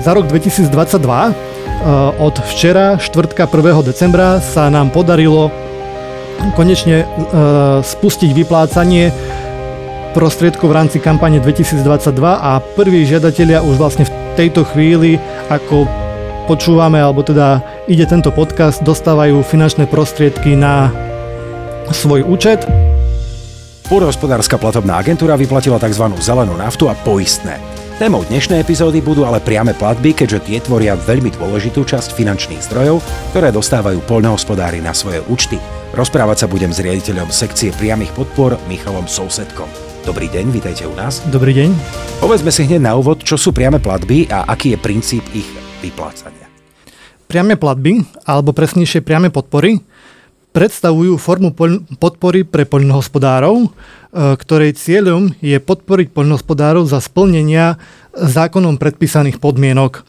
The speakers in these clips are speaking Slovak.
za rok 2022 od včera, štvrtka 1. decembra, sa nám podarilo konečne spustiť vyplácanie prostriedkov v rámci kampane 2022 a prví žiadatelia už vlastne v tejto chvíli, ako počúvame, alebo teda ide tento podcast, dostávajú finančné prostriedky na svoj účet. Pôdohospodárska platobná agentúra vyplatila tzv. zelenú naftu a poistné. Témou dnešnej epizódy budú ale priame platby, keďže tie tvoria veľmi dôležitú časť finančných zdrojov, ktoré dostávajú poľnohospodári na svoje účty. Rozprávať sa budem s riaditeľom sekcie priamých podpor Michalom Sousedkom. Dobrý deň, vítajte u nás. Dobrý deň. Povedzme si hneď na úvod, čo sú priame platby a aký je princíp ich vyplácania. Priame platby, alebo presnejšie priame podpory, predstavujú formu podpory pre poľnohospodárov, e, ktorej cieľom je podporiť poľnohospodárov za splnenia zákonom predpísaných podmienok. E,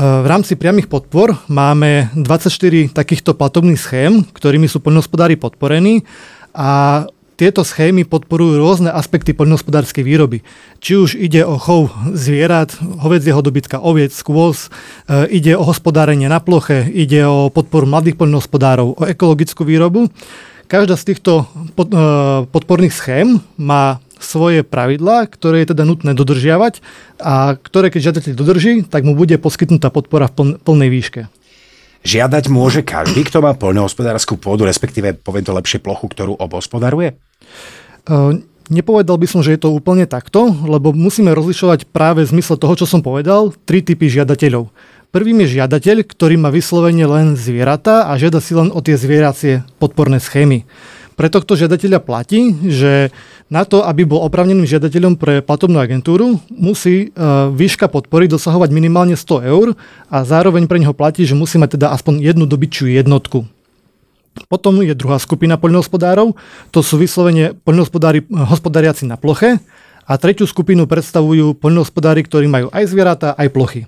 v rámci priamých podpor máme 24 takýchto platobných schém, ktorými sú poľnohospodári podporení a tieto schémy podporujú rôzne aspekty poľnohospodárskej výroby. Či už ide o chov zvierat, hovedzieho dobytka, oviec, skôz, e, ide o hospodárenie na ploche, ide o podporu mladých poľnohospodárov, o ekologickú výrobu. Každá z týchto e, podporných schém má svoje pravidlá, ktoré je teda nutné dodržiavať a ktoré keď žiadateľ dodrží, tak mu bude poskytnutá podpora v plnej výške. Žiadať môže každý, kto má poľnohospodárskú pôdu, respektíve poviem to lepšie plochu, ktorú obhospodaruje? Nepovedal by som, že je to úplne takto, lebo musíme rozlišovať práve v zmysle toho, čo som povedal, tri typy žiadateľov. Prvým je žiadateľ, ktorý má vyslovene len zvieratá a žiada si len o tie zvieracie podporné schémy. Pre tohto žiadateľa platí, že na to, aby bol opravneným žiadateľom pre platobnú agentúru, musí výška podpory dosahovať minimálne 100 eur a zároveň pre neho platí, že musí mať teda aspoň jednu dobyčiu jednotku. Potom je druhá skupina poľnohospodárov, to sú vyslovene poľnohospodári hospodariaci na ploche a tretiu skupinu predstavujú poľnohospodári, ktorí majú aj zvieratá, aj plochy.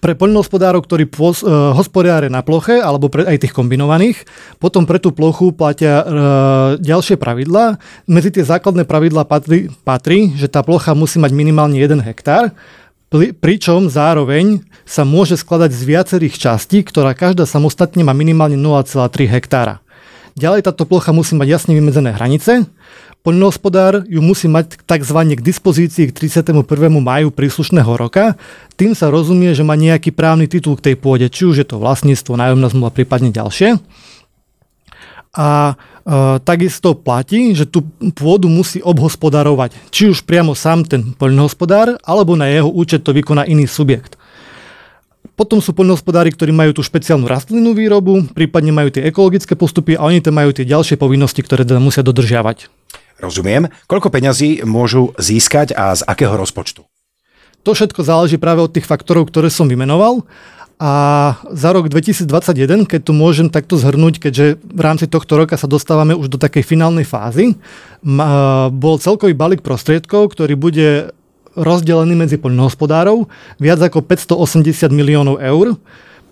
Pre poľnohospodárov, ktorí pôs, e, hospodáre na ploche, alebo pre, aj tých kombinovaných, potom pre tú plochu platia e, ďalšie pravidlá. Medzi tie základné pravidlá patrí, patrí, že tá plocha musí mať minimálne 1 hektár pričom zároveň sa môže skladať z viacerých častí, ktorá každá samostatne má minimálne 0,3 hektára. Ďalej táto plocha musí mať jasne vymedzené hranice, Poľnohospodár ju musí mať tzv. k dispozícii k 31. maju príslušného roka. Tým sa rozumie, že má nejaký právny titul k tej pôde, či už je to vlastníctvo, nájomná zmluva, prípadne ďalšie. A e, takisto platí, že tú pôdu musí obhospodarovať, či už priamo sám ten poľnohospodár, alebo na jeho účet to vykoná iný subjekt. Potom sú poľnohospodári, ktorí majú tú špeciálnu rastlinnú výrobu, prípadne majú tie ekologické postupy a oni tam majú tie ďalšie povinnosti, ktoré teda musia dodržiavať. Rozumiem. Koľko peňazí môžu získať a z akého rozpočtu? To všetko záleží práve od tých faktorov, ktoré som vymenoval. A za rok 2021, keď tu môžem takto zhrnúť, keďže v rámci tohto roka sa dostávame už do takej finálnej fázy, bol celkový balík prostriedkov, ktorý bude rozdelený medzi poľnohospodárov, viac ako 580 miliónov eur,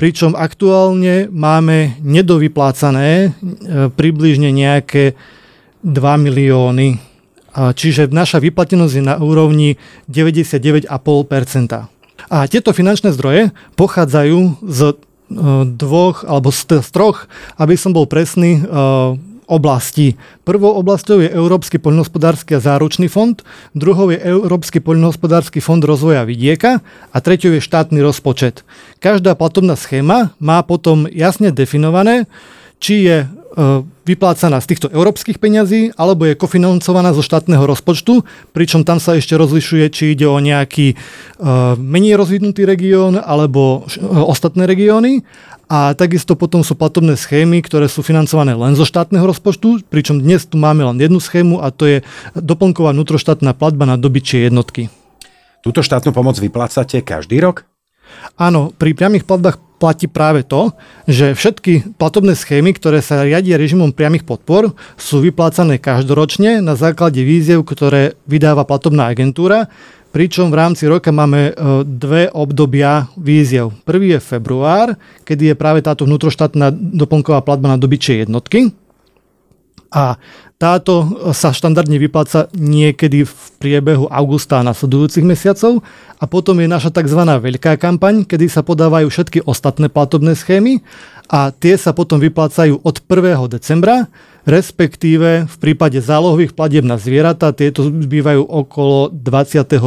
pričom aktuálne máme nedovyplácané e, približne nejaké 2 milióny. Čiže naša vyplatenosť je na úrovni 99,5%. A tieto finančné zdroje pochádzajú z e, dvoch alebo z, troch, aby som bol presný, e, oblasti. Prvou oblasťou je Európsky poľnohospodársky a záručný fond, druhou je Európsky poľnohospodársky fond rozvoja vidieka a treťou je štátny rozpočet. Každá platobná schéma má potom jasne definované, či je e, vyplácaná z týchto európskych peňazí alebo je kofinancovaná zo štátneho rozpočtu, pričom tam sa ešte rozlišuje, či ide o nejaký e, menej rozvinutý región alebo e, ostatné regióny. A takisto potom sú platobné schémy, ktoré sú financované len zo štátneho rozpočtu, pričom dnes tu máme len jednu schému a to je doplnková vnútroštátna platba na dobyčie jednotky. Túto štátnu pomoc vyplácate každý rok? Áno, pri priamých platbách platí práve to, že všetky platobné schémy, ktoré sa riadia režimom priamých podpor, sú vyplácané každoročne na základe víziev, ktoré vydáva platobná agentúra, pričom v rámci roka máme e, dve obdobia víziev. Prvý je február, kedy je práve táto vnútroštátna doplnková platba na dobyčie jednotky. A Táto sa štandardne vypláca niekedy v priebehu augusta a nasledujúcich mesiacov a potom je naša tzv. veľká kampaň, kedy sa podávajú všetky ostatné platobné schémy a tie sa potom vyplácajú od 1. decembra, respektíve v prípade zálohových platieb na zvieratá tieto bývajú okolo 25.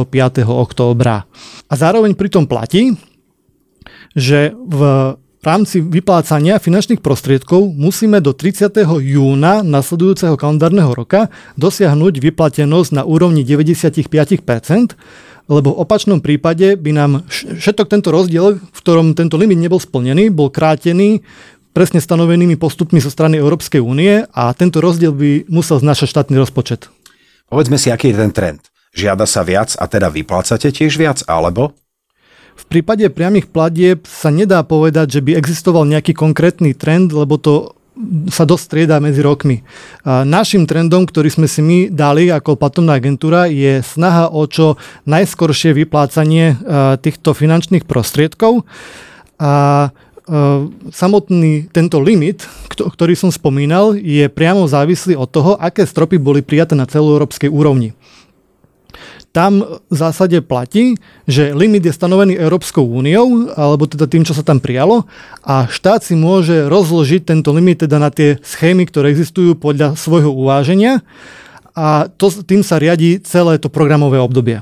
októbra. A zároveň pritom platí, že v v rámci vyplácania finančných prostriedkov musíme do 30. júna nasledujúceho kalendárneho roka dosiahnuť vyplatenosť na úrovni 95%, lebo v opačnom prípade by nám všetok tento rozdiel, v ktorom tento limit nebol splnený, bol krátený presne stanovenými postupmi zo strany Európskej únie a tento rozdiel by musel znašať štátny rozpočet. Povedzme si, aký je ten trend. Žiada sa viac a teda vyplácate tiež viac, alebo? V prípade priamých platieb sa nedá povedať, že by existoval nejaký konkrétny trend, lebo to sa dosť striedá medzi rokmi. Našim trendom, ktorý sme si my dali ako platobná agentúra, je snaha o čo najskoršie vyplácanie týchto finančných prostriedkov. A samotný tento limit, ktorý som spomínal, je priamo závislý od toho, aké stropy boli prijaté na celoeurópskej úrovni tam v zásade platí, že limit je stanovený Európskou úniou, alebo teda tým, čo sa tam prijalo a štát si môže rozložiť tento limit teda na tie schémy, ktoré existujú podľa svojho uváženia a to, tým sa riadi celé to programové obdobie.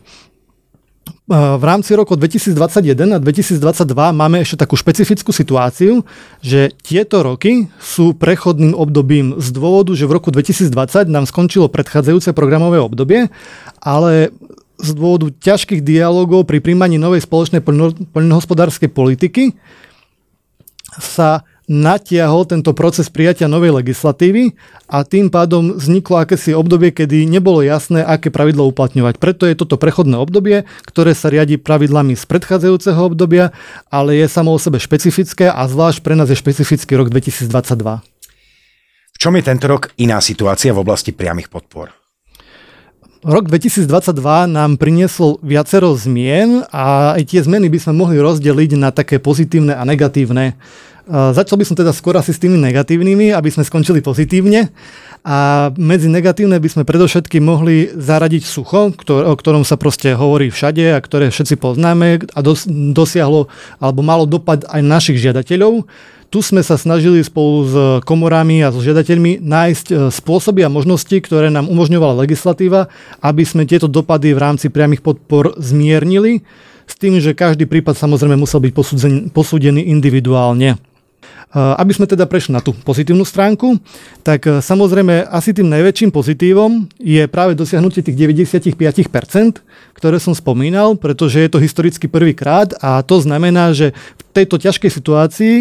V rámci roku 2021 a 2022 máme ešte takú špecifickú situáciu, že tieto roky sú prechodným obdobím z dôvodu, že v roku 2020 nám skončilo predchádzajúce programové obdobie, ale z dôvodu ťažkých dialogov pri príjmaní novej spoločnej poľnohospodárskej politiky sa natiahol tento proces prijatia novej legislatívy a tým pádom vzniklo akési obdobie, kedy nebolo jasné, aké pravidlo uplatňovať. Preto je toto prechodné obdobie, ktoré sa riadi pravidlami z predchádzajúceho obdobia, ale je samo o sebe špecifické a zvlášť pre nás je špecifický rok 2022. V čom je tento rok iná situácia v oblasti priamých podpor? Rok 2022 nám priniesol viacero zmien a aj tie zmeny by sme mohli rozdeliť na také pozitívne a negatívne. Začal by som teda skôr asi s tými negatívnymi, aby sme skončili pozitívne. A medzi negatívne by sme predovšetkým mohli zaradiť sucho, ktor- o ktorom sa proste hovorí všade a ktoré všetci poznáme a dos- dosiahlo alebo malo dopad aj našich žiadateľov. Tu sme sa snažili spolu s komorami a so žiadateľmi nájsť e, spôsoby a možnosti, ktoré nám umožňovala legislatíva, aby sme tieto dopady v rámci priamých podpor zmiernili, s tým, že každý prípad samozrejme musel byť posúdený individuálne. E, aby sme teda prešli na tú pozitívnu stránku, tak e, samozrejme asi tým najväčším pozitívom je práve dosiahnutie tých 95%, ktoré som spomínal, pretože je to historicky prvýkrát a to znamená, že v tejto ťažkej situácii,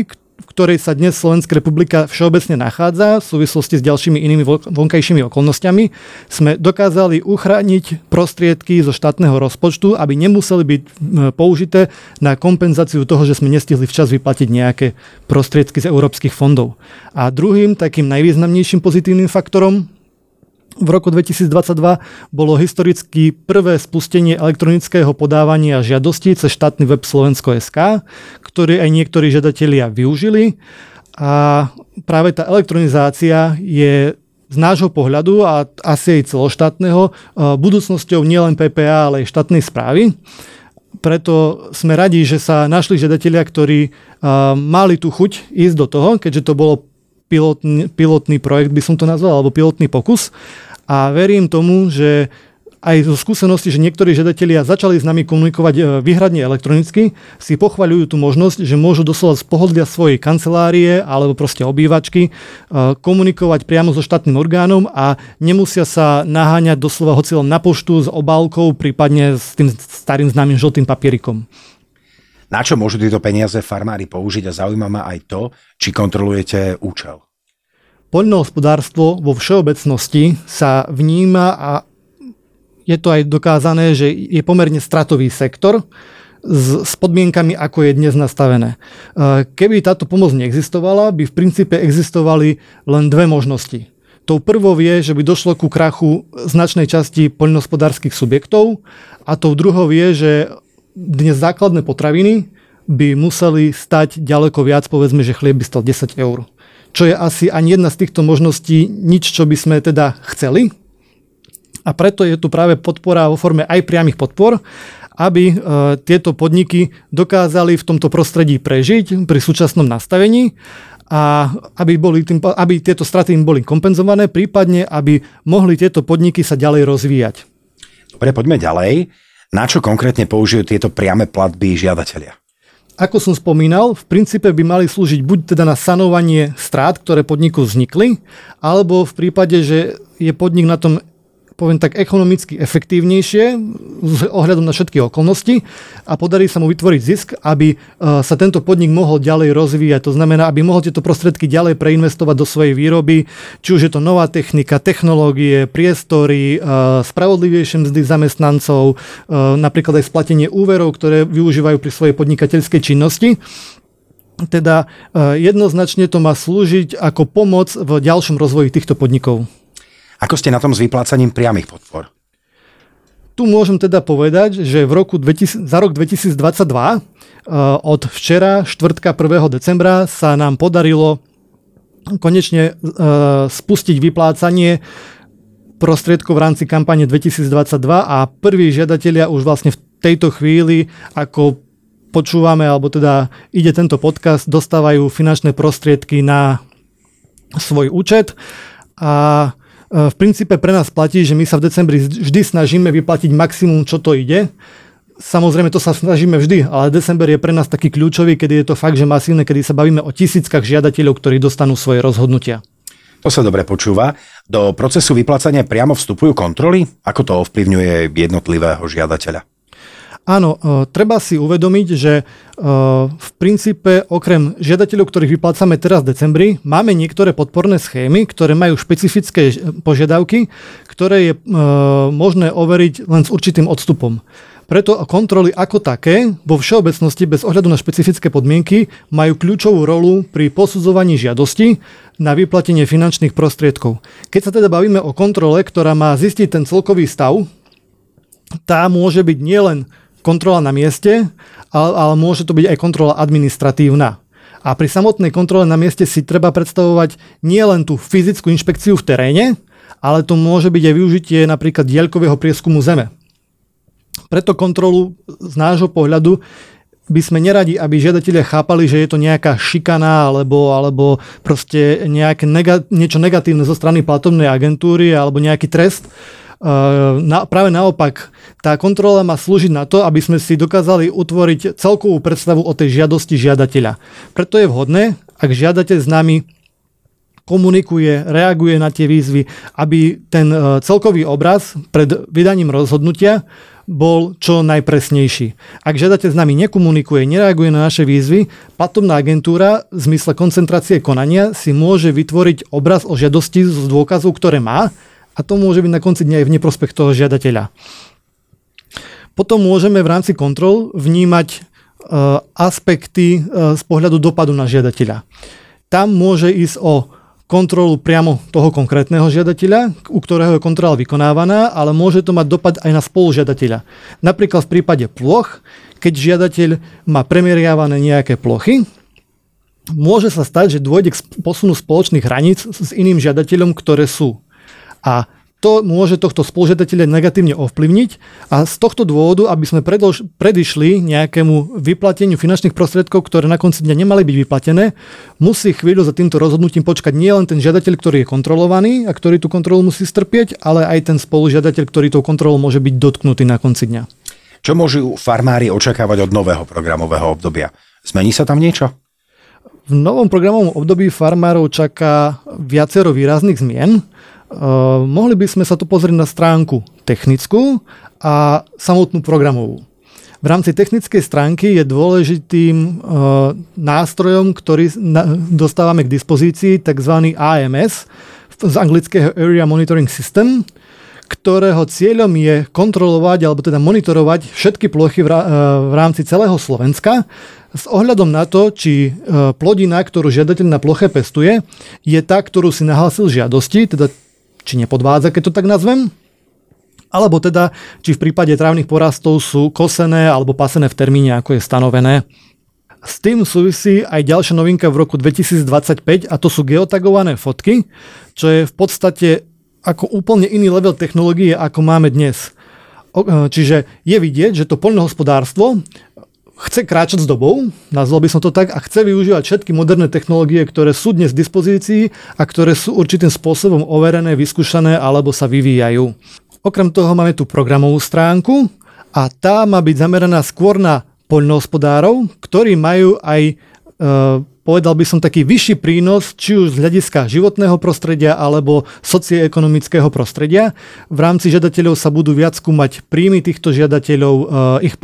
ktorej sa dnes Slovenská republika všeobecne nachádza v súvislosti s ďalšími inými vonkajšími okolnostiami, sme dokázali uchrániť prostriedky zo štátneho rozpočtu, aby nemuseli byť použité na kompenzáciu toho, že sme nestihli včas vyplatiť nejaké prostriedky z európskych fondov. A druhým takým najvýznamnejším pozitívnym faktorom v roku 2022 bolo historicky prvé spustenie elektronického podávania žiadostí cez štátny web Slovensko.sk, ktorý aj niektorí žiadatelia využili. A práve tá elektronizácia je z nášho pohľadu a asi aj celoštátneho budúcnosťou nielen PPA, ale aj štátnej správy. Preto sme radi, že sa našli žiadatelia, ktorí mali tú chuť ísť do toho, keďže to bolo pilotný, pilotný projekt, by som to nazval, alebo pilotný pokus a verím tomu, že aj zo skúsenosti, že niektorí žiadatelia začali s nami komunikovať e, výhradne elektronicky, si pochvaľujú tú možnosť, že môžu doslova z pohodlia svojej kancelárie alebo proste obývačky e, komunikovať priamo so štátnym orgánom a nemusia sa naháňať doslova hoci len na poštu s obálkou, prípadne s tým starým známym žltým papierikom. Na čo môžu tieto peniaze farmári použiť a zaujíma ma aj to, či kontrolujete účel? Poľnohospodárstvo vo všeobecnosti sa vníma a je to aj dokázané, že je pomerne stratový sektor s, podmienkami, ako je dnes nastavené. E, keby táto pomoc neexistovala, by v princípe existovali len dve možnosti. Tou prvou je, že by došlo ku krachu značnej časti poľnohospodárskych subjektov a tou druhou je, že dnes základné potraviny by museli stať ďaleko viac, povedzme, že chlieb by stal 10 eur. Čo je asi ani jedna z týchto možností nič, čo by sme teda chceli. A preto je tu práve podpora vo forme aj priamých podpor, aby e, tieto podniky dokázali v tomto prostredí prežiť pri súčasnom nastavení a aby, boli tým, aby tieto straty im boli kompenzované, prípadne aby mohli tieto podniky sa ďalej rozvíjať. Dobre, poďme ďalej. Na čo konkrétne použijú tieto priame platby žiadatelia? Ako som spomínal, v princípe by mali slúžiť buď teda na sanovanie strát, ktoré podniku vznikli, alebo v prípade, že je podnik na tom poviem tak, ekonomicky efektívnejšie s ohľadom na všetky okolnosti a podarí sa mu vytvoriť zisk, aby e, sa tento podnik mohol ďalej rozvíjať. To znamená, aby mohol tieto prostriedky ďalej preinvestovať do svojej výroby, či už je to nová technika, technológie, priestory, e, spravodlivejšie mzdy zamestnancov, e, napríklad aj splatenie úverov, ktoré využívajú pri svojej podnikateľskej činnosti. Teda jednoznačne to má slúžiť ako pomoc v ďalšom rozvoji týchto podnikov. Ako ste na tom s vyplácaním priamých podpor? Tu môžem teda povedať, že v roku 2000, za rok 2022 eh, od včera, štvrtka 1. decembra, sa nám podarilo konečne eh, spustiť vyplácanie prostriedkov v rámci kampane 2022 a prví žiadatelia už vlastne v tejto chvíli, ako počúvame, alebo teda ide tento podcast, dostávajú finančné prostriedky na svoj účet a v princípe pre nás platí, že my sa v decembri vždy snažíme vyplatiť maximum, čo to ide. Samozrejme, to sa snažíme vždy, ale december je pre nás taký kľúčový, kedy je to fakt, že masívne, kedy sa bavíme o tisíckach žiadateľov, ktorí dostanú svoje rozhodnutia. To sa dobre počúva. Do procesu vyplácania priamo vstupujú kontroly? Ako to ovplyvňuje jednotlivého žiadateľa? Áno, e, treba si uvedomiť, že e, v princípe okrem žiadateľov, ktorých vyplácame teraz v decembri, máme niektoré podporné schémy, ktoré majú špecifické požiadavky, ktoré je e, možné overiť len s určitým odstupom. Preto kontroly ako také vo všeobecnosti bez ohľadu na špecifické podmienky majú kľúčovú rolu pri posudzovaní žiadosti na vyplatenie finančných prostriedkov. Keď sa teda bavíme o kontrole, ktorá má zistiť ten celkový stav, tá môže byť nielen kontrola na mieste, ale, ale môže to byť aj kontrola administratívna. A pri samotnej kontrole na mieste si treba predstavovať nie len tú fyzickú inšpekciu v teréne, ale to môže byť aj využitie napríklad diaľkového prieskumu zeme. Preto kontrolu z nášho pohľadu by sme neradi, aby žiadatelia chápali, že je to nejaká šikana alebo, alebo proste nejaké nega, niečo negatívne zo strany platobnej agentúry alebo nejaký trest, Ehm, na, práve naopak, tá kontrola má slúžiť na to, aby sme si dokázali utvoriť celkovú predstavu o tej žiadosti žiadateľa. Preto je vhodné, ak žiadateľ s nami komunikuje, reaguje na tie výzvy, aby ten e, celkový obraz pred vydaním rozhodnutia bol čo najpresnejší. Ak žiadateľ s nami nekomunikuje, nereaguje na naše výzvy, platobná agentúra v zmysle koncentrácie konania si môže vytvoriť obraz o žiadosti z dôkazov, ktoré má a to môže byť na konci dňa aj v neprospech toho žiadateľa. Potom môžeme v rámci kontrol vnímať e, aspekty e, z pohľadu dopadu na žiadateľa. Tam môže ísť o kontrolu priamo toho konkrétneho žiadateľa, u ktorého je kontrola vykonávaná, ale môže to mať dopad aj na spolužiadateľa. Napríklad v prípade ploch, keď žiadateľ má premieriavané nejaké plochy, môže sa stať, že dôjde k posunu spoločných hraníc s iným žiadateľom, ktoré sú a to môže tohto spolužiadateľa negatívne ovplyvniť a z tohto dôvodu, aby sme predlož, predišli nejakému vyplateniu finančných prostriedkov, ktoré na konci dňa nemali byť vyplatené, musí chvíľu za týmto rozhodnutím počkať nielen ten žiadateľ, ktorý je kontrolovaný a ktorý tú kontrolu musí strpieť, ale aj ten spolužiadateľ, ktorý tou kontrolou môže byť dotknutý na konci dňa. Čo môžu farmári očakávať od nového programového obdobia? Zmení sa tam niečo? V novom programovom období farmárov čaká viacero výrazných zmien. Uh, mohli by sme sa tu pozrieť na stránku technickú a samotnú programovú. V rámci technickej stránky je dôležitým uh, nástrojom, ktorý na, dostávame k dispozícii, tzv. AMS, z anglického Area Monitoring System, ktorého cieľom je kontrolovať alebo teda monitorovať všetky plochy v, v rámci celého Slovenska s ohľadom na to, či plodina, ktorú žiadateľ na ploche pestuje, je tá, ktorú si nahlásil žiadosti, teda či nepodvádza, keď to tak nazvem, alebo teda, či v prípade trávnych porastov sú kosené alebo pasené v termíne, ako je stanovené. S tým súvisí aj ďalšia novinka v roku 2025 a to sú geotagované fotky, čo je v podstate ako úplne iný level technológie, ako máme dnes. E, čiže je vidieť, že to poľnohospodárstvo chce kráčať s dobou, nazval by som to tak, a chce využívať všetky moderné technológie, ktoré sú dnes v dispozícii a ktoré sú určitým spôsobom overené, vyskúšané alebo sa vyvíjajú. Okrem toho máme tu programovú stránku a tá má byť zameraná skôr na poľnohospodárov, ktorí majú aj e, povedal by som, taký vyšší prínos, či už z hľadiska životného prostredia alebo socioekonomického prostredia. V rámci žiadateľov sa budú viac skúmať príjmy týchto žiadateľov, eh, ich,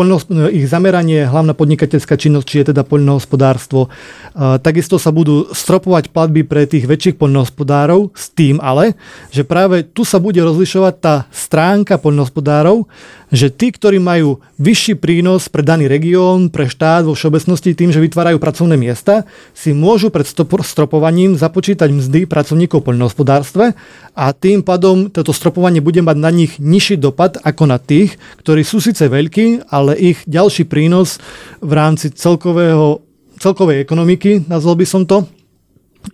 ich zameranie, hlavná podnikateľská činnosť, či je teda poľnohospodárstvo. Eh, takisto sa budú stropovať platby pre tých väčších poľnohospodárov s tým ale, že práve tu sa bude rozlišovať tá stránka poľnohospodárov, že tí, ktorí majú vyšší prínos pre daný región, pre štát vo všeobecnosti tým, že vytvárajú pracovné miesta, si môžu pred stropovaním započítať mzdy pracovníkov poľnohospodárstve a tým pádom toto stropovanie bude mať na nich nižší dopad ako na tých, ktorí sú síce veľkí, ale ich ďalší prínos v rámci celkového, celkovej ekonomiky, nazval by som to,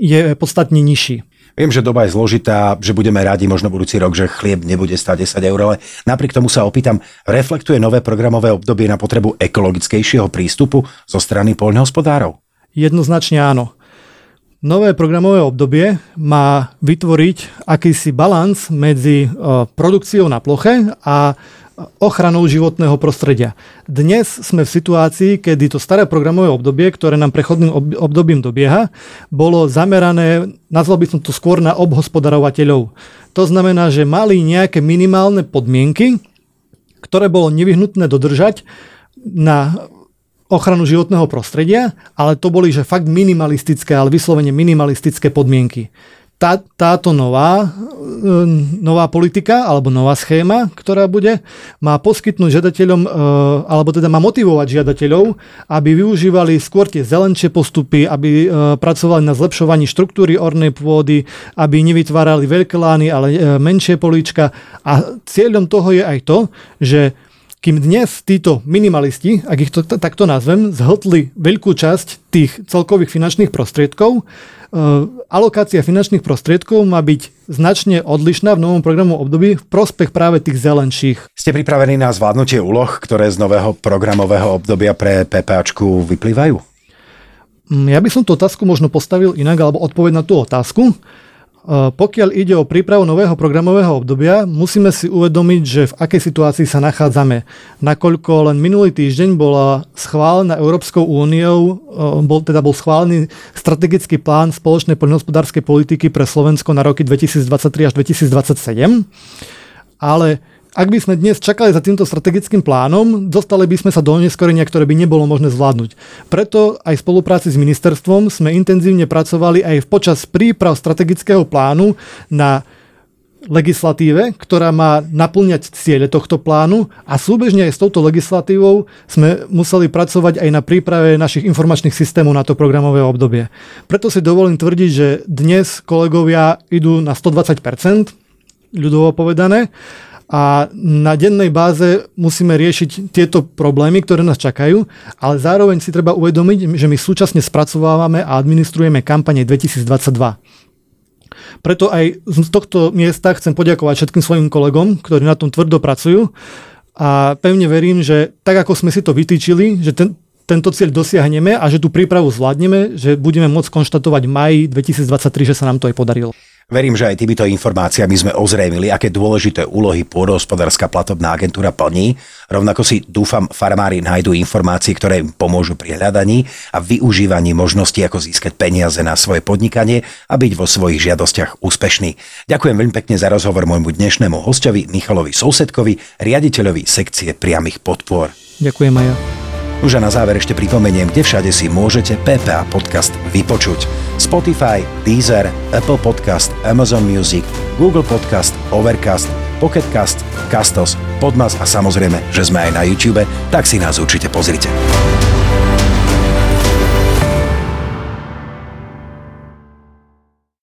je podstatne nižší. Viem, že doba je zložitá, že budeme radi možno budúci rok, že chlieb nebude stať 10 eur, ale napriek tomu sa opýtam, reflektuje nové programové obdobie na potrebu ekologickejšieho prístupu zo strany poľnohospodárov? Jednoznačne áno. Nové programové obdobie má vytvoriť akýsi balans medzi e, produkciou na ploche a ochranou životného prostredia. Dnes sme v situácii, kedy to staré programové obdobie, ktoré nám prechodným obdobím dobieha, bolo zamerané, nazval by som to skôr na obhospodarovateľov. To znamená, že mali nejaké minimálne podmienky, ktoré bolo nevyhnutné dodržať na ochranu životného prostredia, ale to boli že fakt minimalistické, ale vyslovene minimalistické podmienky. Tá, táto nová, e, nová politika alebo nová schéma, ktorá bude, má poskytnúť žiadateľom, e, alebo teda má motivovať žiadateľov, aby využívali skôr tie zelenšie postupy, aby e, pracovali na zlepšovaní štruktúry ornej pôdy, aby nevytvárali veľké lány, ale menšie políčka. A cieľom toho je aj to, že kým dnes títo minimalisti, ak ich to t- takto nazvem, zhltli veľkú časť tých celkových finančných prostriedkov, uh, alokácia finančných prostriedkov má byť značne odlišná v novom programu období v prospech práve tých zelenších. Ste pripravení na zvládnutie úloh, ktoré z nového programového obdobia pre PPAčku vyplývajú? Mm, ja by som tú otázku možno postavil inak, alebo odpoveď na tú otázku. Pokiaľ ide o prípravu nového programového obdobia, musíme si uvedomiť, že v akej situácii sa nachádzame. Nakoľko len minulý týždeň bola schválená Európskou úniou, bol, teda bol schválený strategický plán spoločnej poľnohospodárskej politiky pre Slovensko na roky 2023 až 2027, ale ak by sme dnes čakali za týmto strategickým plánom, dostali by sme sa do neskorenia, ktoré by nebolo možné zvládnuť. Preto aj v spolupráci s ministerstvom sme intenzívne pracovali aj počas príprav strategického plánu na legislatíve, ktorá má naplňať ciele tohto plánu a súbežne aj s touto legislatívou sme museli pracovať aj na príprave našich informačných systémov na to programové obdobie. Preto si dovolím tvrdiť, že dnes kolegovia idú na 120%, ľudovo povedané, a na dennej báze musíme riešiť tieto problémy, ktoré nás čakajú, ale zároveň si treba uvedomiť, že my súčasne spracovávame a administrujeme kampane 2022. Preto aj z tohto miesta chcem poďakovať všetkým svojim kolegom, ktorí na tom tvrdo pracujú a pevne verím, že tak ako sme si to vytýčili, že ten, tento cieľ dosiahneme a že tú prípravu zvládneme, že budeme môcť konštatovať v maji 2023, že sa nám to aj podarilo. Verím, že aj týmito informáciami sme ozrejmili, aké dôležité úlohy pôdohospodárska platobná agentúra plní. Rovnako si dúfam, farmári nájdú informácie, ktoré im pomôžu pri hľadaní a využívaní možností, ako získať peniaze na svoje podnikanie a byť vo svojich žiadostiach úspešný. Ďakujem veľmi pekne za rozhovor môjmu dnešnému hostovi Michalovi Sousedkovi, riaditeľovi sekcie priamých podpor. Ďakujem aj. Už a na záver ešte pripomeniem, kde všade si môžete PPA podcast vypočuť. Spotify, Deezer, Apple Podcast, Amazon Music, Google Podcast, Overcast, Pocketcast, Castos, Podmas a samozrejme, že sme aj na YouTube, tak si nás určite pozrite.